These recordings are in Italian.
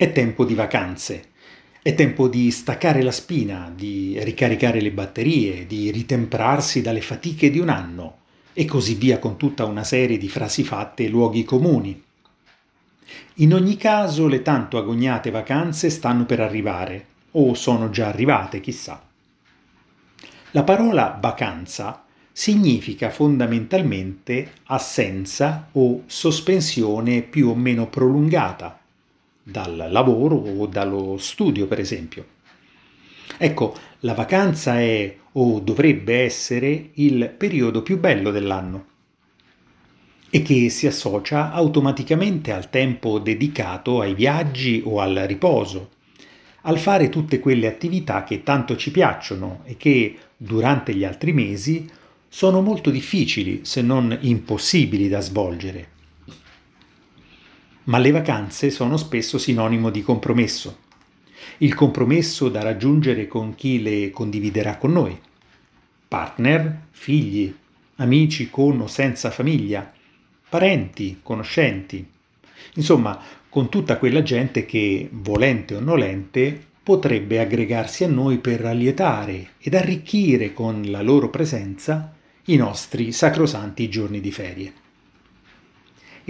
È tempo di vacanze. È tempo di staccare la spina, di ricaricare le batterie, di ritemprarsi dalle fatiche di un anno e così via con tutta una serie di frasi fatte e luoghi comuni. In ogni caso le tanto agognate vacanze stanno per arrivare, o sono già arrivate, chissà. La parola vacanza significa fondamentalmente assenza o sospensione più o meno prolungata dal lavoro o dallo studio, per esempio. Ecco, la vacanza è o dovrebbe essere il periodo più bello dell'anno e che si associa automaticamente al tempo dedicato ai viaggi o al riposo, al fare tutte quelle attività che tanto ci piacciono e che durante gli altri mesi sono molto difficili, se non impossibili da svolgere ma le vacanze sono spesso sinonimo di compromesso. Il compromesso da raggiungere con chi le condividerà con noi. Partner, figli, amici con o senza famiglia, parenti, conoscenti. Insomma, con tutta quella gente che, volente o nolente, potrebbe aggregarsi a noi per allietare ed arricchire con la loro presenza i nostri sacrosanti giorni di ferie.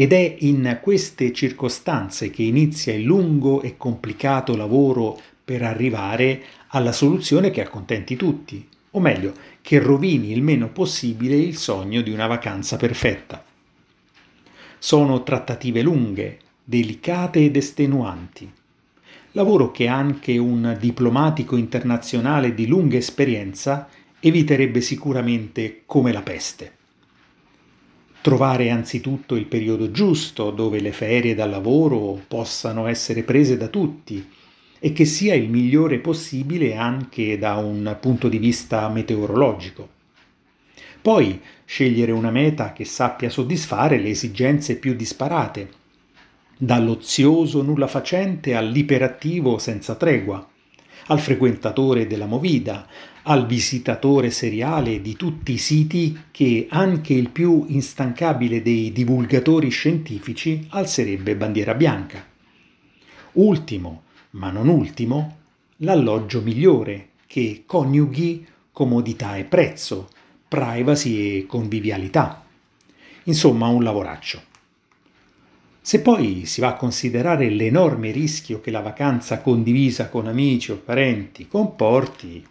Ed è in queste circostanze che inizia il lungo e complicato lavoro per arrivare alla soluzione che accontenti tutti, o meglio, che rovini il meno possibile il sogno di una vacanza perfetta. Sono trattative lunghe, delicate ed estenuanti. Lavoro che anche un diplomatico internazionale di lunga esperienza eviterebbe sicuramente come la peste. Trovare anzitutto il periodo giusto dove le ferie dal lavoro possano essere prese da tutti e che sia il migliore possibile anche da un punto di vista meteorologico. Poi scegliere una meta che sappia soddisfare le esigenze più disparate, dall'ozioso nulla facente all'iperattivo senza tregua, al frequentatore della movida, al visitatore seriale di tutti i siti che anche il più instancabile dei divulgatori scientifici alzerebbe bandiera bianca. Ultimo, ma non ultimo, l'alloggio migliore che coniughi comodità e prezzo, privacy e convivialità. Insomma, un lavoraccio. Se poi si va a considerare l'enorme rischio che la vacanza condivisa con amici o parenti comporti,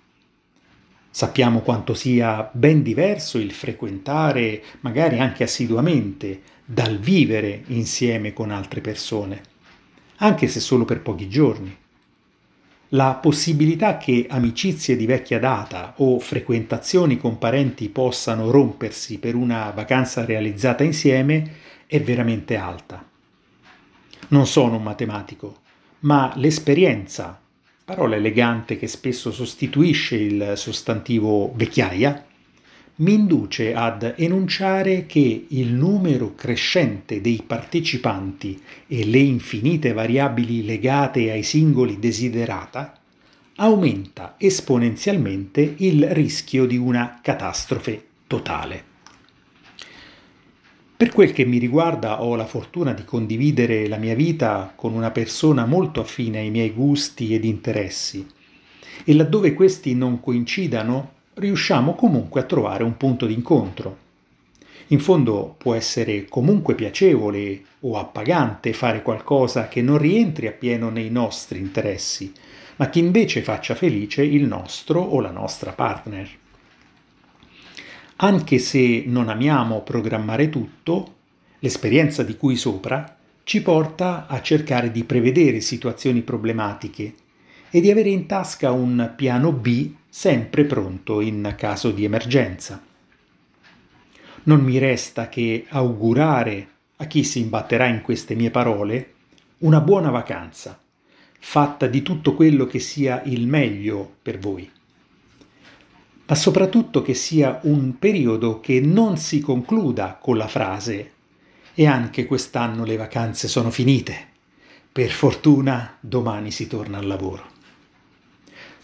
sappiamo quanto sia ben diverso il frequentare, magari anche assiduamente, dal vivere insieme con altre persone, anche se solo per pochi giorni. La possibilità che amicizie di vecchia data o frequentazioni con parenti possano rompersi per una vacanza realizzata insieme è veramente alta. Non sono un matematico, ma l'esperienza, parola elegante che spesso sostituisce il sostantivo vecchiaia, mi induce ad enunciare che il numero crescente dei partecipanti e le infinite variabili legate ai singoli desiderata aumenta esponenzialmente il rischio di una catastrofe totale. Per quel che mi riguarda ho la fortuna di condividere la mia vita con una persona molto affine ai miei gusti ed interessi e laddove questi non coincidano riusciamo comunque a trovare un punto d'incontro. In fondo può essere comunque piacevole o appagante fare qualcosa che non rientri appieno nei nostri interessi, ma che invece faccia felice il nostro o la nostra partner. Anche se non amiamo programmare tutto, l'esperienza di cui sopra ci porta a cercare di prevedere situazioni problematiche e di avere in tasca un piano B sempre pronto in caso di emergenza. Non mi resta che augurare a chi si imbatterà in queste mie parole una buona vacanza, fatta di tutto quello che sia il meglio per voi ma soprattutto che sia un periodo che non si concluda con la frase e anche quest'anno le vacanze sono finite. Per fortuna domani si torna al lavoro.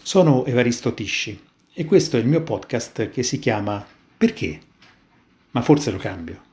Sono Evaristo Tisci e questo è il mio podcast che si chiama Perché? Ma forse lo cambio.